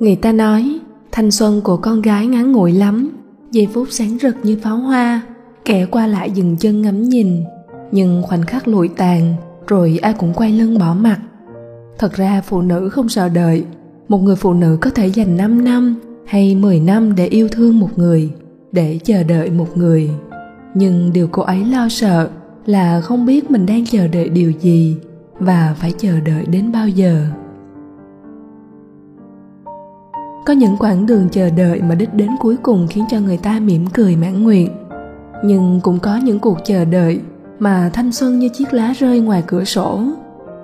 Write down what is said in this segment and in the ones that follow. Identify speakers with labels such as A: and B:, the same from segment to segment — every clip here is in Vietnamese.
A: người ta nói, thanh xuân của con gái ngắn ngủi lắm, giây phút sáng rực như pháo hoa, kẻ qua lại dừng chân ngắm nhìn. Nhưng khoảnh khắc lụi tàn, rồi ai cũng quay lưng bỏ mặt. Thật ra phụ nữ không sợ đợi. Một người phụ nữ có thể dành 5 năm hay 10 năm để yêu thương một người, để chờ đợi một người. Nhưng điều cô ấy lo sợ là không biết mình đang chờ đợi điều gì và phải chờ đợi đến bao giờ có những quãng đường chờ đợi mà đích đến cuối cùng khiến cho người ta mỉm cười mãn nguyện. Nhưng cũng có những cuộc chờ đợi mà thanh xuân như chiếc lá rơi ngoài cửa sổ.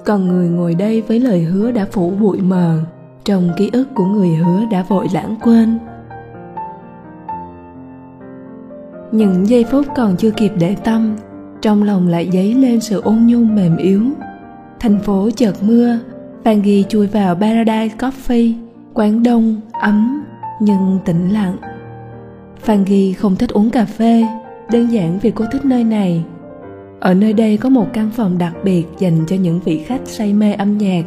A: Còn người ngồi đây với lời hứa đã phủ bụi mờ, trong ký ức của người hứa đã vội lãng quên. Những giây phút còn chưa kịp để tâm, trong lòng lại dấy lên sự ôn nhu mềm yếu. Thành phố chợt mưa, vàng Ghi chui vào Paradise Coffee quán đông, ấm, nhưng tĩnh lặng. Phan Ghi không thích uống cà phê, đơn giản vì cô thích nơi này. Ở nơi đây có một căn phòng đặc biệt dành cho những vị khách say mê âm nhạc.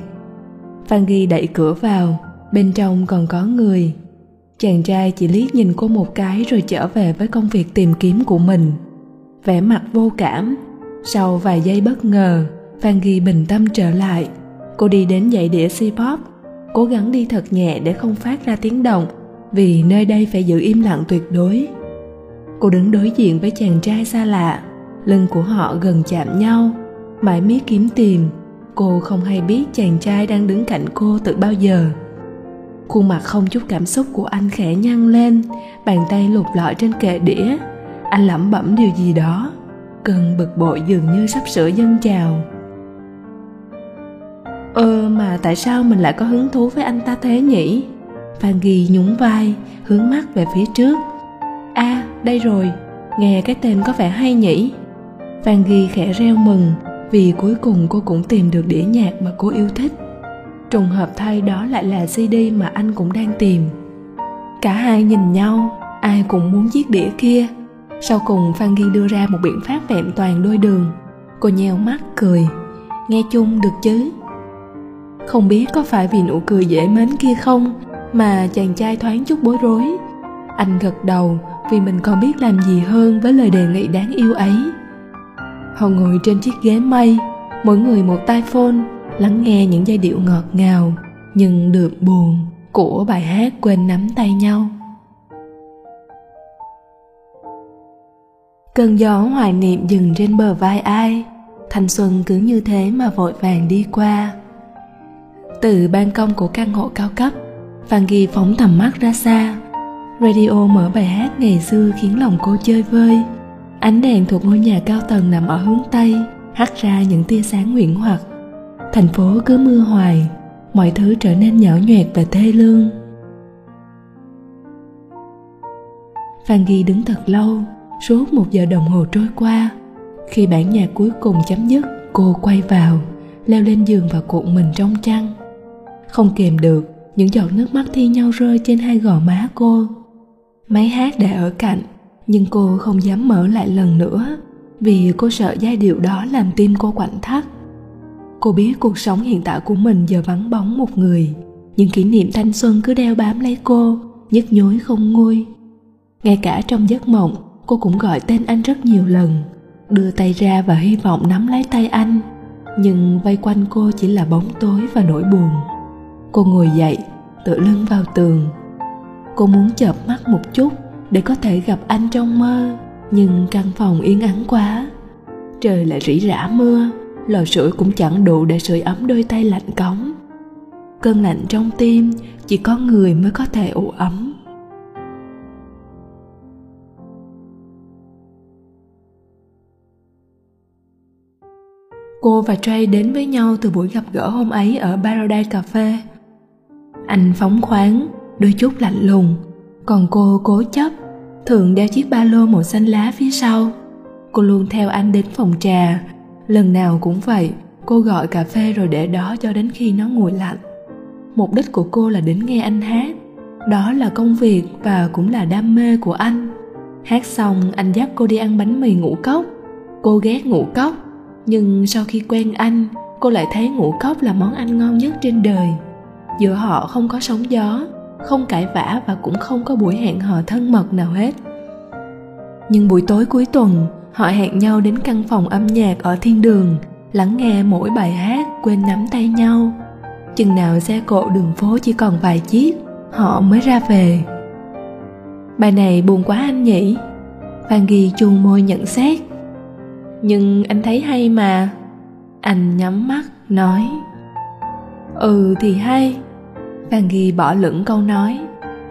A: Phan Ghi đẩy cửa vào, bên trong còn có người. Chàng trai chỉ liếc nhìn cô một cái rồi trở về với công việc tìm kiếm của mình. Vẻ mặt vô cảm. Sau vài giây bất ngờ, phan ghi bình tâm trở lại. Cô đi đến dãy đĩa c pop cố gắng đi thật nhẹ để không phát ra tiếng động, vì nơi đây phải giữ im lặng tuyệt đối. Cô đứng đối diện với chàng trai xa lạ, lưng của họ gần chạm nhau mãi miết kiếm tìm. Cô không hay biết chàng trai đang đứng cạnh cô từ bao giờ. Khuôn mặt không chút cảm xúc của anh khẽ nhăn lên, bàn tay lục lọi trên kệ đĩa. Anh lẩm bẩm điều gì đó, cơn bực bội dường như sắp sửa dâng trào ơ mà tại sao mình lại có hứng thú với anh ta thế nhỉ? Phan ghi nhún vai hướng mắt về phía trước. A à, đây rồi nghe cái tên có vẻ hay nhỉ? Phan ghi khẽ reo mừng vì cuối cùng cô cũng tìm được đĩa nhạc mà cô yêu thích. Trùng hợp thay đó lại là cd mà anh cũng đang tìm. Cả hai nhìn nhau ai cũng muốn chiếc đĩa kia. Sau cùng phan ghi đưa ra một biện pháp vẹn toàn đôi đường. Cô nheo mắt cười. Nghe chung được chứ? Không biết có phải vì nụ cười dễ mến kia không, mà chàng trai thoáng chút bối rối. Anh gật đầu vì mình còn biết làm gì hơn với lời đề nghị đáng yêu ấy. Họ ngồi trên chiếc ghế mây mỗi người một tai phone, lắng nghe những giai điệu ngọt ngào, nhưng được buồn của bài hát quên nắm tay nhau. Cơn gió hoài niệm dừng trên bờ vai ai, thanh xuân cứ như thế mà vội vàng đi qua từ ban công của căn hộ cao cấp Phan Ghi phóng tầm mắt ra xa. Radio mở bài hát ngày xưa khiến lòng cô chơi vơi. Ánh đèn thuộc ngôi nhà cao tầng nằm ở hướng Tây, hắt ra những tia sáng nguyện hoặc. Thành phố cứ mưa hoài, Mọi thứ trở nên nhỏ nhoẹt và thê lương. Phan Ghi đứng thật lâu, Suốt một giờ đồng hồ trôi qua. Khi bản nhạc cuối cùng chấm dứt, Cô quay vào, Leo lên giường và cuộn mình trong chăn. Không kìm được, Những giọt nước mắt thi nhau rơi trên hai gò má cô. Máy hát đã ở cạnh, Nhưng cô không dám mở lại lần nữa, Vì cô sợ giai điệu đó làm tim cô quặn thắt. Cô biết cuộc sống hiện tại của mình giờ vắng bóng một người những kỷ niệm thanh xuân cứ đeo bám lấy cô, nhức nhối không nguôi. Ngay cả trong giấc mộng, cô cũng gọi tên anh rất nhiều lần, đưa tay ra và hy vọng nắm lấy tay anh. Nhưng vây quanh cô chỉ là bóng tối và nỗi buồn cô ngồi dậy, tựa lưng vào tường. Cô muốn chợp mắt một chút để có thể gặp anh trong mơ, nhưng căn phòng yên ắng quá. Trời lại rỉ rả mưa, lò sưởi cũng chẳng đủ để sưởi ấm đôi tay lạnh cống. Cơn lạnh trong tim, chỉ có người mới có thể ủ ấm. Cô và Trey đến với nhau từ buổi gặp gỡ hôm ấy ở Paradise Cafe. Anh phóng khoáng, đôi chút lạnh lùng, còn cô cố chấp, thường đeo chiếc ba lô màu xanh lá phía sau. Cô luôn theo anh đến phòng trà, lần nào cũng vậy cô gọi cà phê rồi để đó cho đến khi nó nguội lạnh. Mục đích của cô là đến nghe anh hát. Đó là công việc và cũng là đam mê của anh. Hát xong anh dắt cô đi ăn bánh mì ngũ cốc. Cô ghét ngũ cốc nhưng sau khi quen anh cô lại thấy ngũ cốc là món ăn ngon nhất trên đời giữa họ không có sóng gió, không cãi vã và cũng không có buổi hẹn hò thân mật nào hết. Nhưng buổi tối cuối tuần, họ hẹn nhau đến căn phòng âm nhạc ở thiên đường, lắng nghe mỗi bài hát, quên nắm tay nhau. Chừng nào xe cộ đường phố chỉ còn vài chiếc, họ mới ra về. Bài này buồn quá anh nhỉ? Phan ghi chuông môi nhận xét. Nhưng anh thấy hay mà. Anh nhắm mắt, nói. Ừ thì hay phan ghi bỏ lửng câu nói.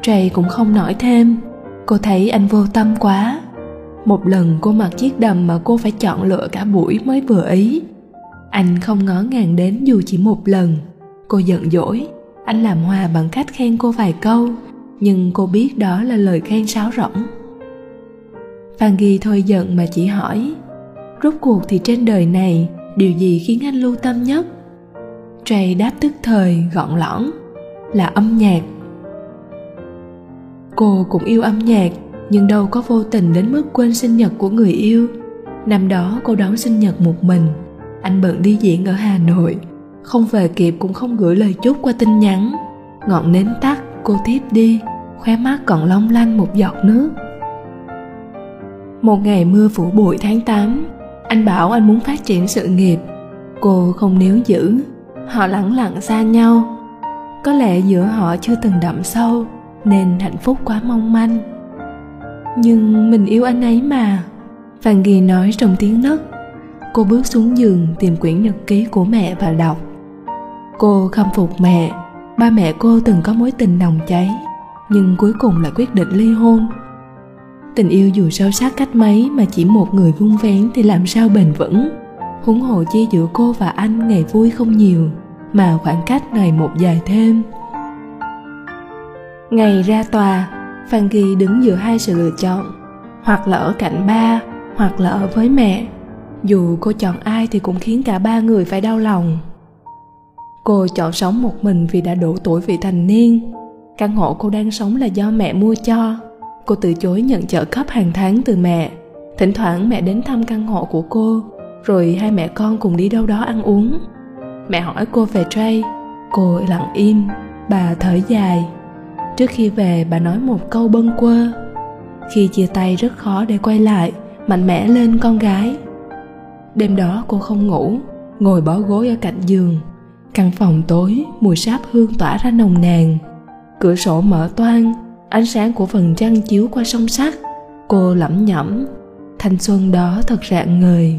A: Trầy cũng không nói thêm. Cô thấy anh vô tâm quá. Một lần cô mặc chiếc đầm mà cô phải chọn lựa cả buổi mới vừa ý. Anh không ngó ngàng đến dù chỉ một lần. Cô giận dỗi. Anh làm hòa bằng cách khen cô vài câu. Nhưng cô biết đó là lời khen sáo rỗng. Phan ghi thôi giận mà chỉ hỏi, rốt cuộc thì trên đời này điều gì khiến anh lưu tâm nhất? Trey đáp tức thời, gọn lõn là âm nhạc. Cô cũng yêu âm nhạc, nhưng đâu có vô tình đến mức quên sinh nhật của người yêu. Năm đó cô đón sinh nhật một mình. Anh bận đi diễn ở hà nội. Không về kịp cũng không gửi lời chúc qua tin nhắn. Ngọn nến tắt, cô tiếp đi. Khóe mắt còn long lanh một giọt nước. Một ngày mưa phủ bụi tháng 8 anh bảo anh muốn phát triển sự nghiệp. Cô không níu giữ. Họ lẳng lặng xa nhau có lẽ giữa họ chưa từng đậm sâu nên hạnh phúc quá mong manh. Nhưng mình yêu anh ấy mà. Phan Ghi nói trong tiếng nấc. Cô bước xuống giường tìm quyển nhật ký của mẹ và đọc. Cô khâm phục mẹ. Ba mẹ cô từng có mối tình nồng cháy, Nhưng cuối cùng lại quyết định ly hôn. Tình yêu dù sâu sắc cách mấy Mà chỉ một người vung vén thì làm sao bền vững. Huống hồ chi giữa cô và anh ngày vui không nhiều. Mà khoảng cách ngày một dài thêm. Ngày ra tòa, Phan Ghi đứng giữa hai sự lựa chọn, Hoặc là ở cạnh ba, Hoặc là ở với mẹ. Dù cô chọn ai thì cũng khiến cả ba người phải đau lòng. Cô chọn sống một mình vì đã đủ tuổi vị thành niên. Căn hộ cô đang sống là do mẹ mua cho. Cô từ chối nhận trợ cấp hàng tháng từ mẹ. Thỉnh thoảng mẹ đến thăm căn hộ của cô, Rồi hai mẹ con cùng đi đâu đó ăn uống. Mẹ hỏi cô về Trey. Cô lặng im. Bà thở dài. Trước khi về, bà nói một câu bâng quơ. Khi chia tay rất khó để quay lại, mạnh mẽ lên con gái. Đêm đó cô không ngủ, ngồi bó gối ở cạnh giường. Căn phòng tối, mùi sáp hương tỏa ra nồng nàn. Cửa sổ mở toang, ánh sáng của phần trăng chiếu qua song sắt. Cô lẩm nhẩm, thanh xuân đó thật rạng ngời.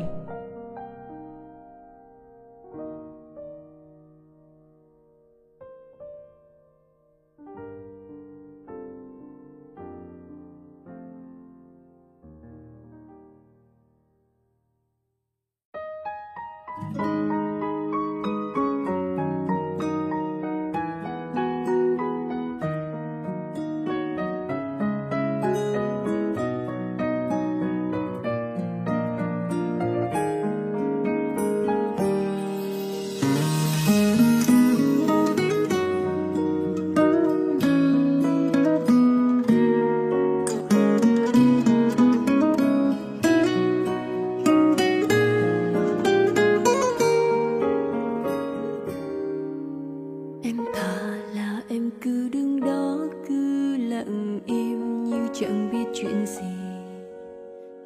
B: Em thà là em cứ đứng đó, cứ lặng im như chẳng biết chuyện gì.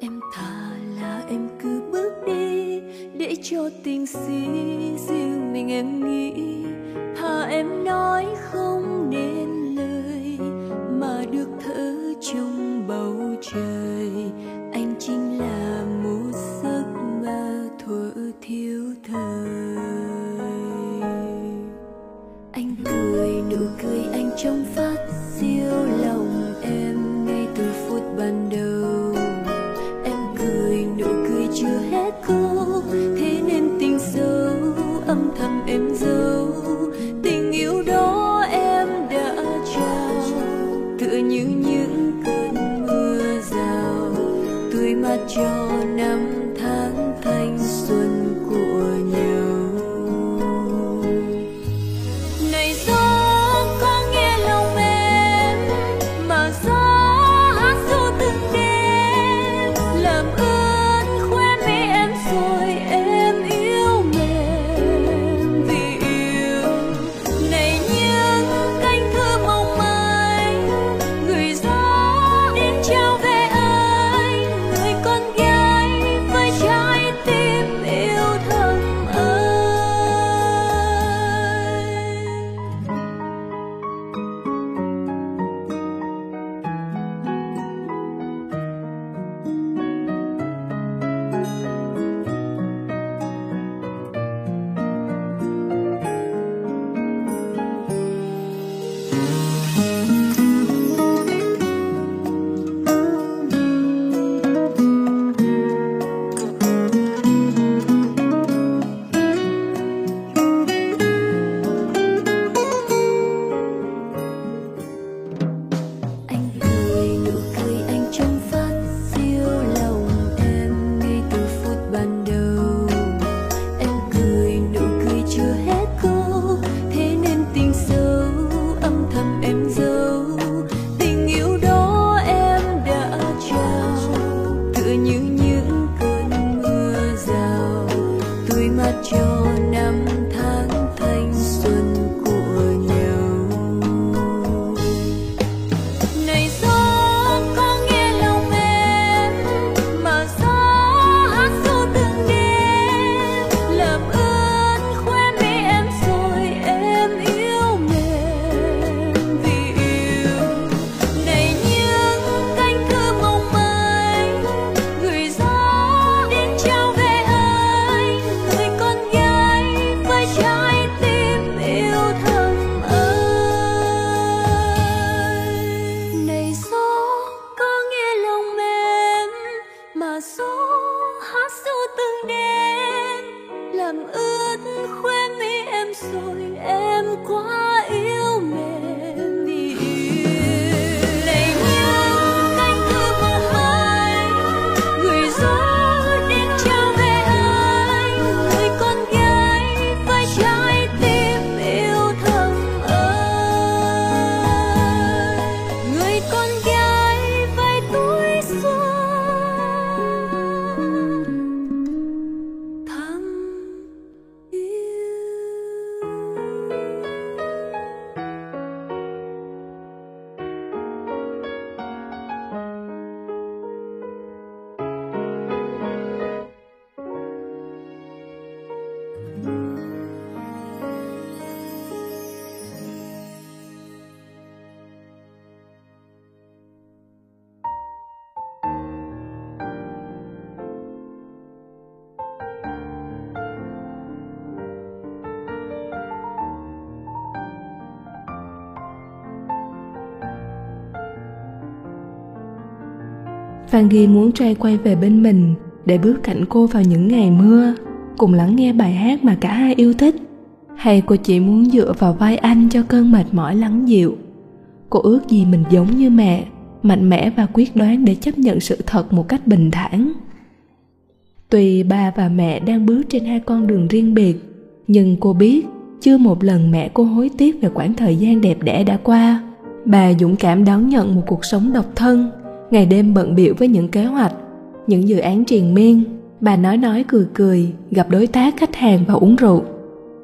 B: Em thà là em cứ bước đi để cho tình si riêng mình em nghĩ. Thà em nói không
A: Phan Ghi muốn trai quay về bên mình để bước cạnh cô vào những ngày mưa, cùng lắng nghe bài hát mà cả hai yêu thích. Hay cô chỉ muốn dựa vào vai anh cho cơn mệt mỏi lắng dịu. Cô ước gì mình giống như mẹ, mạnh mẽ và quyết đoán để chấp nhận sự thật một cách bình thản. Tuy ba và mẹ đang bước trên hai con đường riêng biệt, nhưng cô biết chưa một lần mẹ cô hối tiếc về quãng thời gian đẹp đẽ đã qua. Bà dũng cảm đón nhận một cuộc sống độc thân ngày đêm bận biểu với những kế hoạch, những dự án triền miên, bà nói nói cười cười, gặp đối tác khách hàng và uống rượu.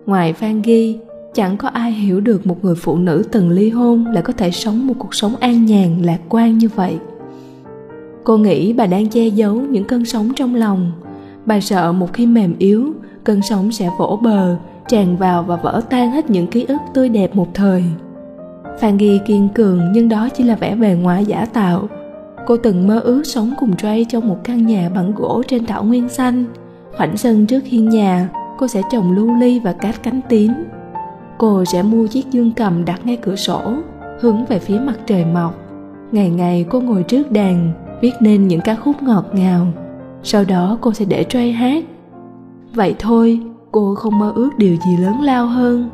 A: Ngoài phan ghi, chẳng có ai hiểu được một người phụ nữ từng ly hôn lại có thể sống một cuộc sống an nhàn, lạc quan như vậy. Cô nghĩ bà đang che giấu những cơn sóng trong lòng. Bà sợ một khi mềm yếu, cơn sóng sẽ vỗ bờ, tràn vào và vỡ tan hết những ký ức tươi đẹp một thời. Phan ghi kiên cường nhưng đó chỉ là vẻ bề ngoài giả tạo. Cô từng mơ ước sống cùng Trey trong một căn nhà bằng gỗ trên thảo nguyên xanh. Khoảnh sân trước hiên nhà, cô sẽ trồng lưu ly và cát cánh tím. Cô sẽ mua chiếc dương cầm đặt ngay cửa sổ, hướng về phía mặt trời mọc. Ngày ngày cô ngồi trước đàn, viết nên những ca khúc ngọt ngào. Sau đó cô sẽ để Trey hát. Vậy thôi, cô không mơ ước điều gì lớn lao hơn.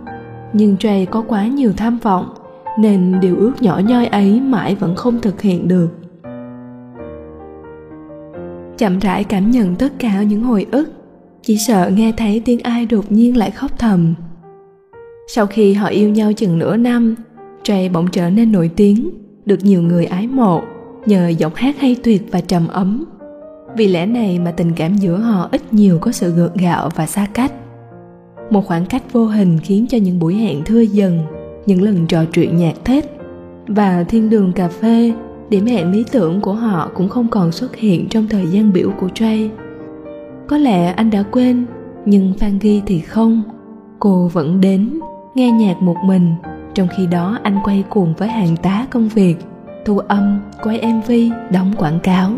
A: Nhưng Trey có quá nhiều tham vọng, nên điều ước nhỏ nhoi ấy mãi vẫn không thực hiện được chậm rãi cảm nhận tất cả những hồi ức. Chỉ sợ nghe thấy tiếng ai đột nhiên lại khóc thầm. Sau khi họ yêu nhau chừng nửa năm, Trey bỗng trở nên nổi tiếng, được nhiều người ái mộ nhờ giọng hát hay tuyệt và trầm ấm. Vì lẽ này mà tình cảm giữa họ ít nhiều có sự gượng gạo và xa cách. Một khoảng cách vô hình khiến cho những buổi hẹn thưa dần, những lần trò chuyện nhạt thết và thiên đường cà phê điểm hẹn lý tưởng của họ cũng không còn xuất hiện trong thời gian biểu của Trey. Có lẽ anh đã quên, nhưng Phan Ghi thì không. Cô vẫn đến, nghe nhạc một mình, trong khi đó anh quay cuồng với hàng tá công việc, thu âm, quay MV, đóng quảng cáo.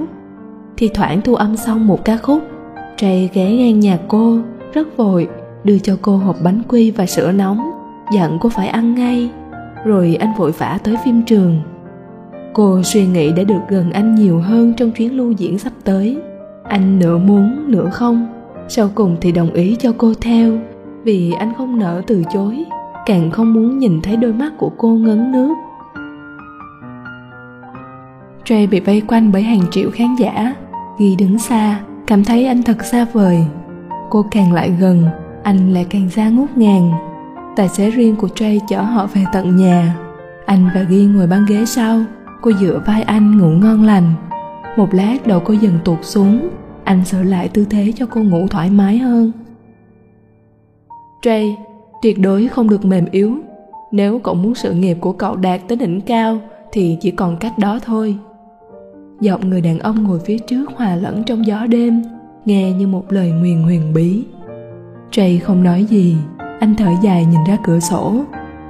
A: Thì thoảng thu âm xong một ca khúc, Trey ghé ngang nhà cô, rất vội, đưa cho cô hộp bánh quy và sữa nóng, dặn cô phải ăn ngay. Rồi anh vội vã tới phim trường cô suy nghĩ để được gần anh nhiều hơn trong chuyến lưu diễn sắp tới. Anh nửa muốn nửa không. Sau cùng thì đồng ý cho cô theo, vì anh không nỡ từ chối, càng không muốn nhìn thấy đôi mắt của cô ngấn nước. Trey bị vây quanh bởi hàng triệu khán giả. Ghi đứng xa, Cảm thấy anh thật xa vời. Cô càng lại gần, Anh lại càng ra ngút ngàn. Tài xế riêng của Trey chở họ về tận nhà. Anh và Ghi ngồi băng ghế sau cô dựa vai anh ngủ ngon lành một lát đầu cô dần tụt xuống anh sửa lại tư thế cho cô ngủ thoải mái hơn Trey, tuyệt đối không được mềm yếu. Nếu cậu muốn sự nghiệp của cậu đạt tới đỉnh cao thì chỉ còn cách đó thôi. Giọng người đàn ông ngồi phía trước hòa lẫn trong gió đêm, nghe như một lời nguyền huyền bí. Trey không nói gì, anh thở dài nhìn ra cửa sổ,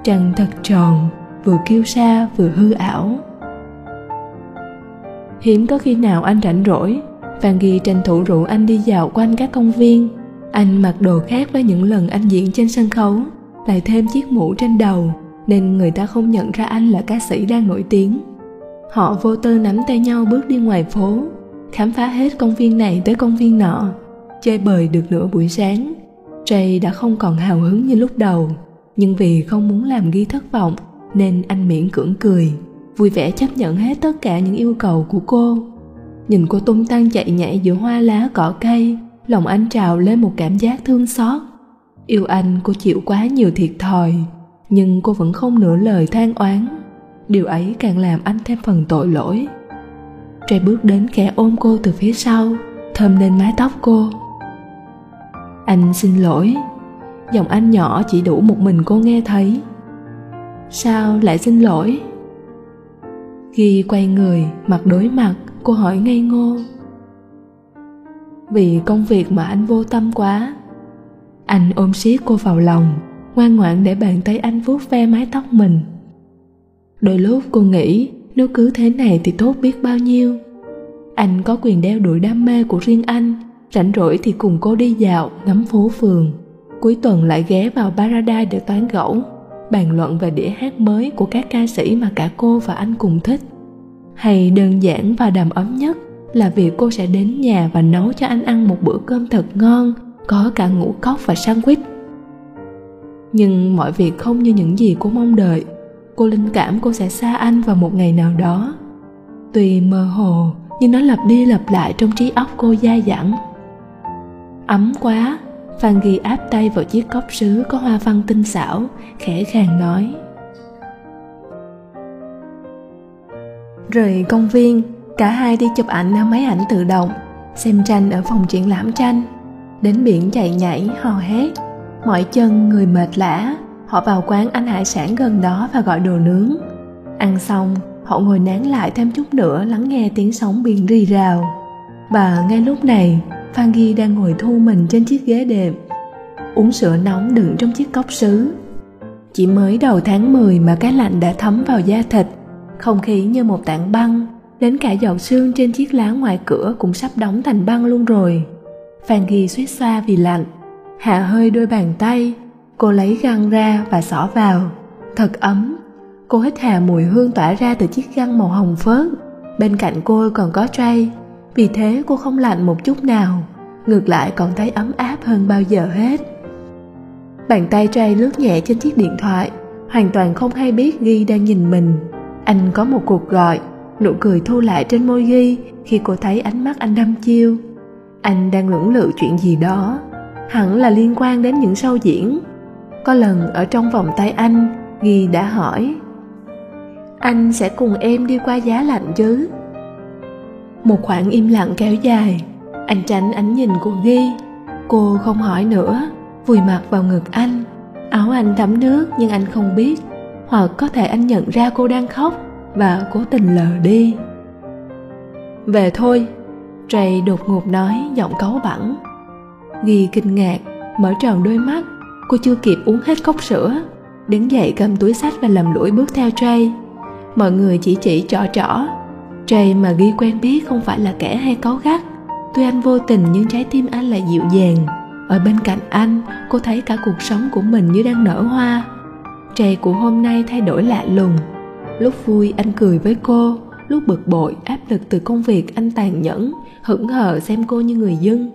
A: trăng thật tròn, vừa kiêu sa vừa hư ảo. Hiếm có khi nào anh rảnh rỗi, Phan Ghi tranh thủ rủ anh đi dạo quanh các công viên. Anh mặc đồ khác với những lần anh diễn trên sân khấu, lại thêm chiếc mũ trên đầu, nên người ta không nhận ra anh là ca sĩ đang nổi tiếng. Họ vô tư nắm tay nhau bước đi ngoài phố, khám phá hết công viên này tới công viên nọ, chơi bời được nửa buổi sáng. Jay đã không còn hào hứng như lúc đầu, nhưng vì không muốn làm ghi thất vọng nên anh miễn cưỡng cười, vui vẻ chấp nhận hết tất cả những yêu cầu của cô. Nhìn cô tung tăng chạy nhảy giữa hoa lá cỏ cây, lòng anh trào lên một cảm giác thương xót. Yêu anh cô chịu quá nhiều thiệt thòi, nhưng cô vẫn không nửa lời than oán. Điều ấy càng làm anh thêm phần tội lỗi. trai bước đến khẽ ôm cô từ phía sau, thơm lên mái tóc cô. Anh xin lỗi, giọng anh nhỏ chỉ đủ một mình cô nghe thấy. Sao lại xin lỗi? Khi quay người, mặt đối mặt, cô hỏi ngây ngô. Vì công việc mà anh vô tâm quá. Anh ôm siết cô vào lòng, ngoan ngoãn để bàn tay anh vuốt ve mái tóc mình. Đôi lúc cô nghĩ nếu cứ thế này thì tốt biết bao nhiêu. Anh có quyền đeo đuổi đam mê của riêng anh, rảnh rỗi thì cùng cô đi dạo, ngắm phố phường. Cuối tuần lại ghé vào Paradise để toán gẫu, bàn luận về đĩa hát mới của các ca sĩ mà cả cô và anh cùng thích. Hay đơn giản và đầm ấm nhất là việc cô sẽ đến nhà và nấu cho anh ăn một bữa cơm thật ngon, có cả ngũ cốc và sandwich. Nhưng mọi việc không như những gì cô mong đợi cô linh cảm cô sẽ xa anh vào một ngày nào đó tuy mơ hồ nhưng nó lặp đi lặp lại trong trí óc cô dai dẳng ấm quá phan ghi áp tay vào chiếc cốc sứ có hoa văn tinh xảo, khẽ khàng nói. Rời công viên, cả hai đi chụp ảnh ở máy ảnh tự động, xem tranh ở phòng triển lãm tranh. Đến biển chạy nhảy, hò hét. Mỏi chân người mệt lã, họ vào quán ăn hải sản gần đó và gọi đồ nướng. Ăn xong, họ ngồi nán lại thêm chút nữa lắng nghe tiếng sóng biển rì rào. Và ngay lúc này phan ghi đang ngồi thu mình trên chiếc ghế đệm. Uống sữa nóng đựng trong chiếc cốc sứ. Chỉ mới đầu tháng 10 mà cái lạnh đã thấm vào da thịt, không khí như một tảng băng. Đến cả giọt sương trên chiếc lá ngoài cửa cũng sắp đóng thành băng luôn rồi. Phan ghi suýt xoa vì lạnh, hạ hơi đôi bàn tay. Cô lấy găng ra và xỏ vào. Thật ấm. Cô hít hà mùi hương tỏa ra từ chiếc găng màu hồng phớt. Bên cạnh cô còn có tray vì thế cô không lạnh một chút nào, ngược lại còn thấy ấm áp hơn bao giờ hết. Bàn tay trai lướt nhẹ trên chiếc điện thoại, hoàn toàn không hay biết ghi đang nhìn mình. Anh có một cuộc gọi, nụ cười thu lại trên môi ghi khi cô thấy ánh mắt anh đăm chiêu. Anh đang lưỡng lự chuyện gì đó, hẳn là liên quan đến những show diễn. Có lần ở trong vòng tay anh, ghi đã hỏi, anh sẽ cùng em đi qua giá lạnh chứ? Một khoảng im lặng kéo dài. Anh tránh ánh nhìn của ghi. Cô không hỏi nữa, vùi mặt vào ngực anh. Áo anh thấm nước nhưng anh không biết. Hoặc có thể anh nhận ra cô đang khóc và cố tình lờ đi. Về thôi Trey đột ngột nói giọng cáu bẳn Ghi kinh ngạc, mở tròn đôi mắt. Cô chưa kịp uống hết cốc sữa. Đứng dậy cầm túi sách và lầm lũi bước theo Trey. Mọi người chỉ chỉ trỏ trỏ. Trey mà ghi quen biết không phải là kẻ hay cáu gắt. Tuy anh vô tình nhưng trái tim anh lại dịu dàng. Ở bên cạnh anh, cô thấy cả cuộc sống của mình như đang nở hoa. Trey của hôm nay thay đổi lạ lùng. Lúc vui anh cười với cô, lúc bực bội, áp lực từ công việc anh tàn nhẫn, hững hờ xem cô như người dân.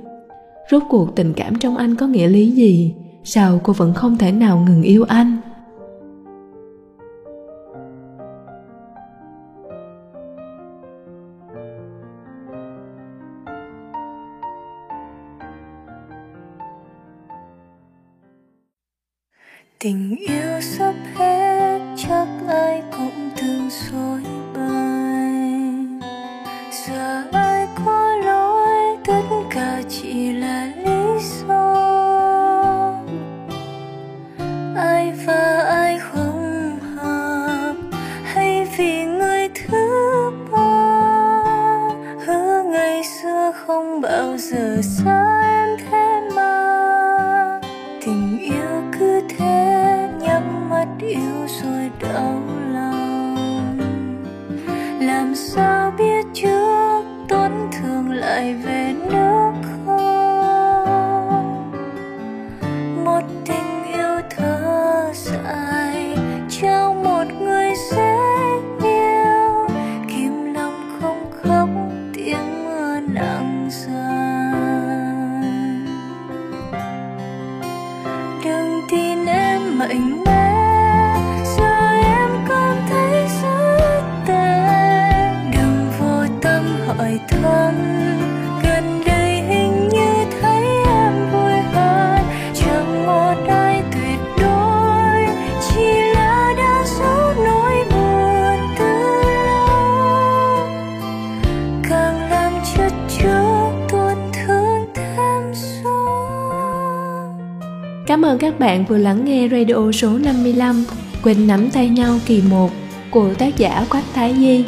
A: Rốt cuộc tình cảm trong anh có nghĩa lý gì? sao cô vẫn không thể nào ngừng yêu anh
B: tình yêu sắp hết, chắc ai cũng từng dối bời giờ ai có lỗi tất cả chỉ là lý do. mạnh mẽ
A: ơn các bạn vừa lắng nghe radio số 55 Quỳnh nắm tay nhau kỳ 1 của tác giả Quách Thái Di.